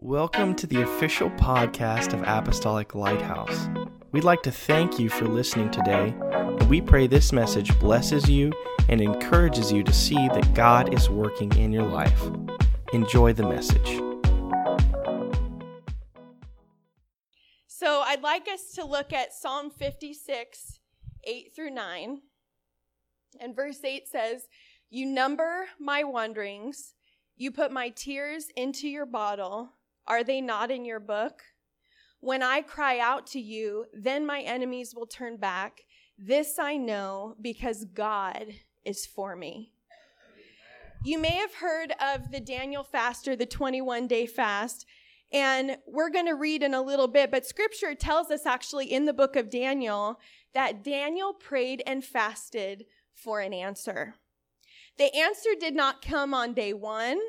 Welcome to the official podcast of Apostolic Lighthouse. We'd like to thank you for listening today, and we pray this message blesses you and encourages you to see that God is working in your life. Enjoy the message. So, I'd like us to look at Psalm 56, 8 through 9. And verse 8 says, You number my wanderings, you put my tears into your bottle. Are they not in your book? When I cry out to you, then my enemies will turn back. This I know because God is for me. You may have heard of the Daniel fast or the 21 day fast, and we're going to read in a little bit, but scripture tells us actually in the book of Daniel that Daniel prayed and fasted for an answer. The answer did not come on day one.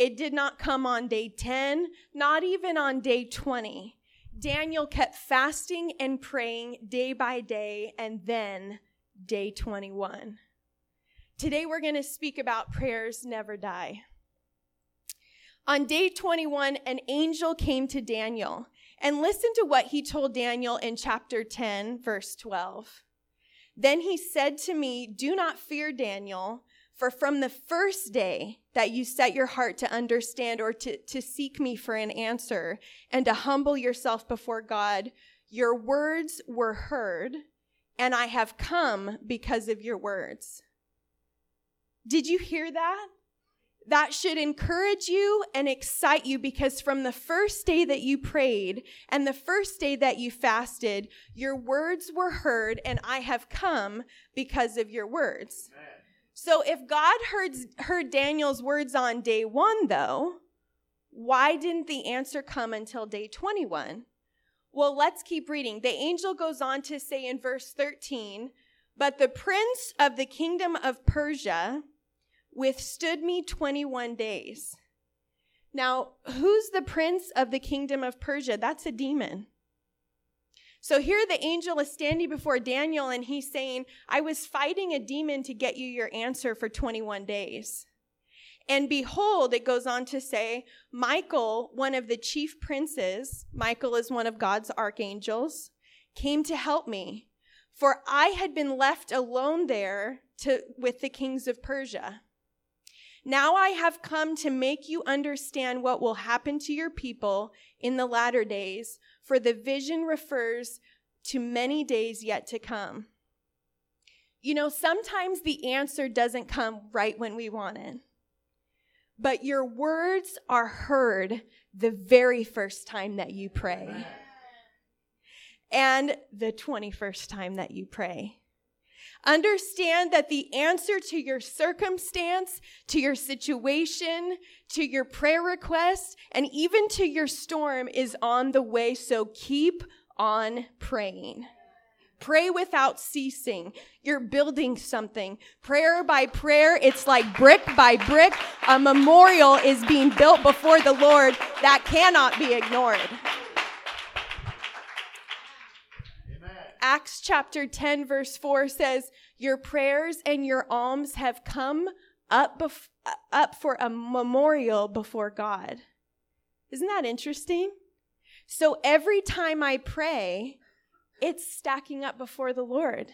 It did not come on day 10, not even on day 20. Daniel kept fasting and praying day by day, and then day 21. Today we're going to speak about prayers never die. On day 21, an angel came to Daniel, and listen to what he told Daniel in chapter 10, verse 12. Then he said to me, Do not fear, Daniel. For from the first day that you set your heart to understand or to, to seek me for an answer and to humble yourself before God, your words were heard, and I have come because of your words. Did you hear that? That should encourage you and excite you because from the first day that you prayed and the first day that you fasted, your words were heard, and I have come because of your words. Amen. So if God heard, heard Daniel's words on day one, though, why didn't the answer come until day 21? Well, let's keep reading. The angel goes on to say in verse 13, But the prince of the kingdom of Persia withstood me 21 days. Now, who's the prince of the kingdom of Persia? That's a demon. So here the angel is standing before Daniel and he's saying, I was fighting a demon to get you your answer for 21 days. And behold, it goes on to say, Michael, one of the chief princes, Michael is one of God's archangels, came to help me. For I had been left alone there to, with the kings of Persia. Now I have come to make you understand what will happen to your people in the latter days, for the vision refers to many days yet to come. You know, sometimes the answer doesn't come right when we want it, but your words are heard the very first time that you pray and the 21st time that you pray. Understand that the answer to your circumstance, to your situation, to your prayer request, and even to your storm is on the way. So keep on praying. Pray without ceasing. You're building something. Prayer by prayer, it's like brick by brick. A memorial is being built before the Lord that cannot be ignored. Acts chapter 10, verse 4 says, Your prayers and your alms have come up, bef- up for a memorial before God. Isn't that interesting? So every time I pray, it's stacking up before the Lord.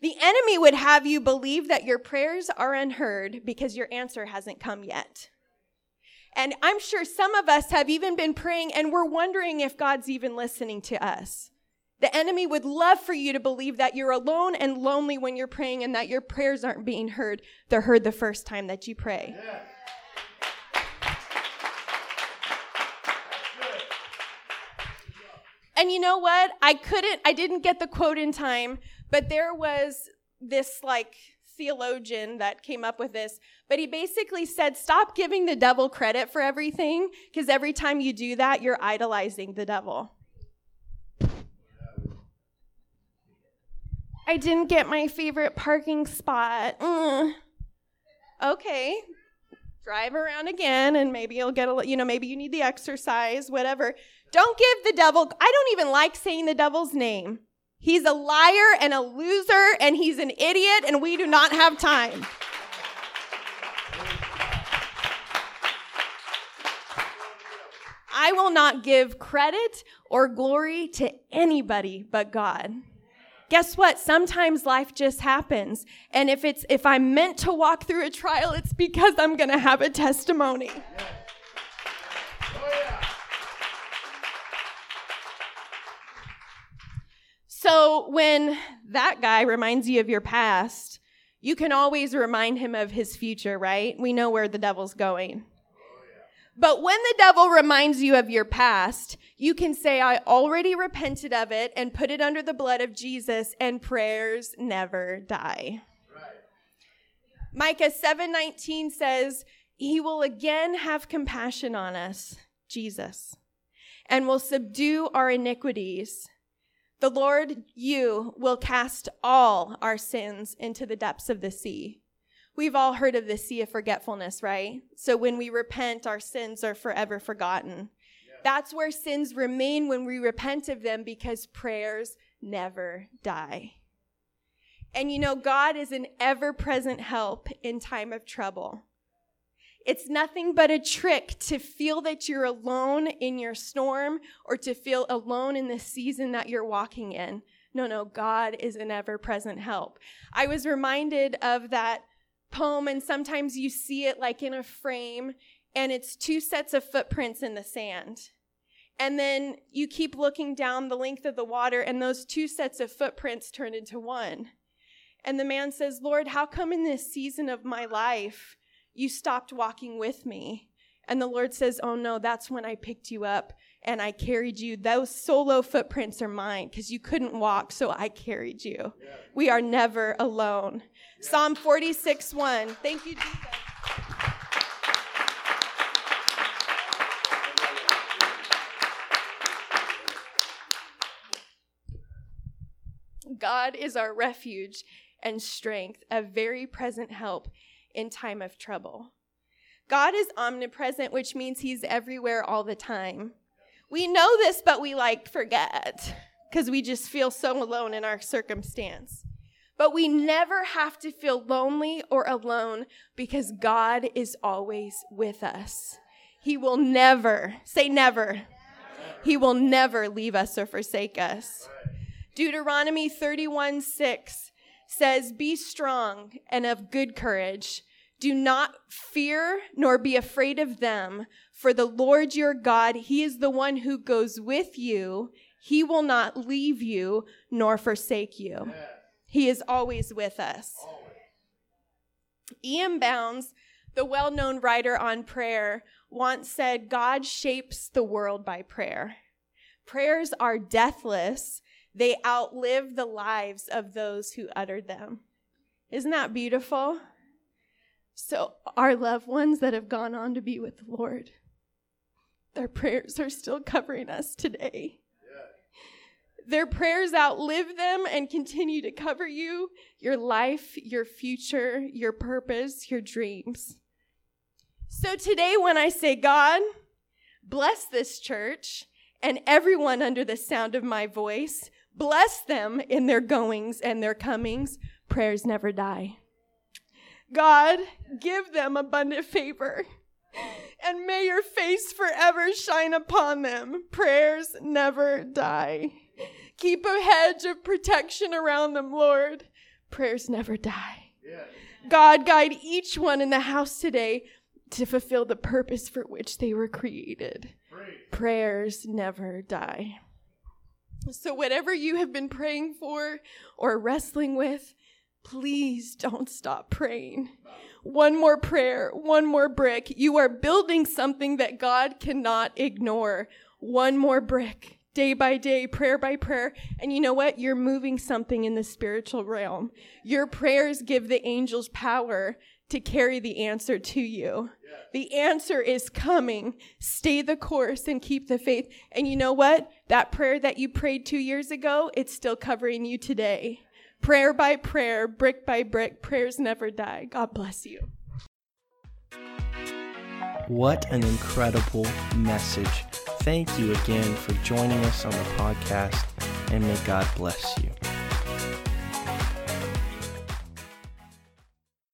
The enemy would have you believe that your prayers are unheard because your answer hasn't come yet. And I'm sure some of us have even been praying and we're wondering if God's even listening to us. The enemy would love for you to believe that you're alone and lonely when you're praying and that your prayers aren't being heard. They're heard the first time that you pray. Yeah. And you know what? I couldn't, I didn't get the quote in time, but there was this like theologian that came up with this, but he basically said, stop giving the devil credit for everything, because every time you do that, you're idolizing the devil. I didn't get my favorite parking spot. Mm. Okay. Drive around again and maybe you'll get a, you know, maybe you need the exercise, whatever. Don't give the devil, I don't even like saying the devil's name. He's a liar and a loser and he's an idiot and we do not have time. I will not give credit or glory to anybody but God. Guess what? Sometimes life just happens. And if it's, if I'm meant to walk through a trial, it's because I'm going to have a testimony. So when that guy reminds you of your past, you can always remind him of his future, right? We know where the devil's going. But when the devil reminds you of your past, you can say, I already repented of it and put it under the blood of Jesus and prayers never die. Right. Micah 7:19 says, he will again have compassion on us, Jesus, and will subdue our iniquities. The Lord, you will cast all our sins into the depths of the sea. We've all heard of the sea of forgetfulness, right? So when we repent, our sins are forever forgotten. That's where sins remain when we repent of them because prayers never die. And you know, God is an ever present help in time of trouble. It's nothing but a trick to feel that you're alone in your storm or to feel alone in the season that you're walking in. No, no, God is an ever present help. I was reminded of that poem, and sometimes you see it like in a frame, and it's two sets of footprints in the sand. And then you keep looking down the length of the water, and those two sets of footprints turn into one. And the man says, Lord, how come in this season of my life you stopped walking with me. And the Lord says, Oh no, that's when I picked you up and I carried you. Those solo footprints are mine because you couldn't walk, so I carried you. Yeah. We are never alone. Yeah. Psalm 46 1. Thank you, Jesus. God is our refuge and strength, a very present help in time of trouble. God is omnipresent, which means he's everywhere all the time. We know this, but we like forget because we just feel so alone in our circumstance. But we never have to feel lonely or alone because God is always with us. He will never, say never, He will never leave us or forsake us. Deuteronomy 31 6 says, Be strong and of good courage. Do not fear nor be afraid of them, for the Lord your God, He is the one who goes with you. He will not leave you nor forsake you. He is always with us. Always. E.M. Bounds, the well known writer on prayer, once said, God shapes the world by prayer. Prayers are deathless, they outlive the lives of those who uttered them. Isn't that beautiful? So, our loved ones that have gone on to be with the Lord, their prayers are still covering us today. Their prayers outlive them and continue to cover you, your life, your future, your purpose, your dreams. So, today, when I say, God, bless this church and everyone under the sound of my voice, bless them in their goings and their comings, prayers never die. God, give them abundant favor. And may your face forever shine upon them. Prayers never die. Keep a hedge of protection around them, Lord. Prayers never die. God, guide each one in the house today to fulfill the purpose for which they were created. Prayers never die. So, whatever you have been praying for or wrestling with, please don't stop praying. One more prayer, one more brick. You are building something that God cannot ignore. One more brick, day by day, prayer by prayer. And you know what? You're moving something in the spiritual realm. Your prayers give the angels power to carry the answer to you. The answer is coming. Stay the course and keep the faith. And you know what? That prayer that you prayed two years ago, it's still covering you today. Prayer by prayer, brick by brick, prayers never die. God bless you. What an incredible message. Thank you again for joining us on the podcast, and may God bless you.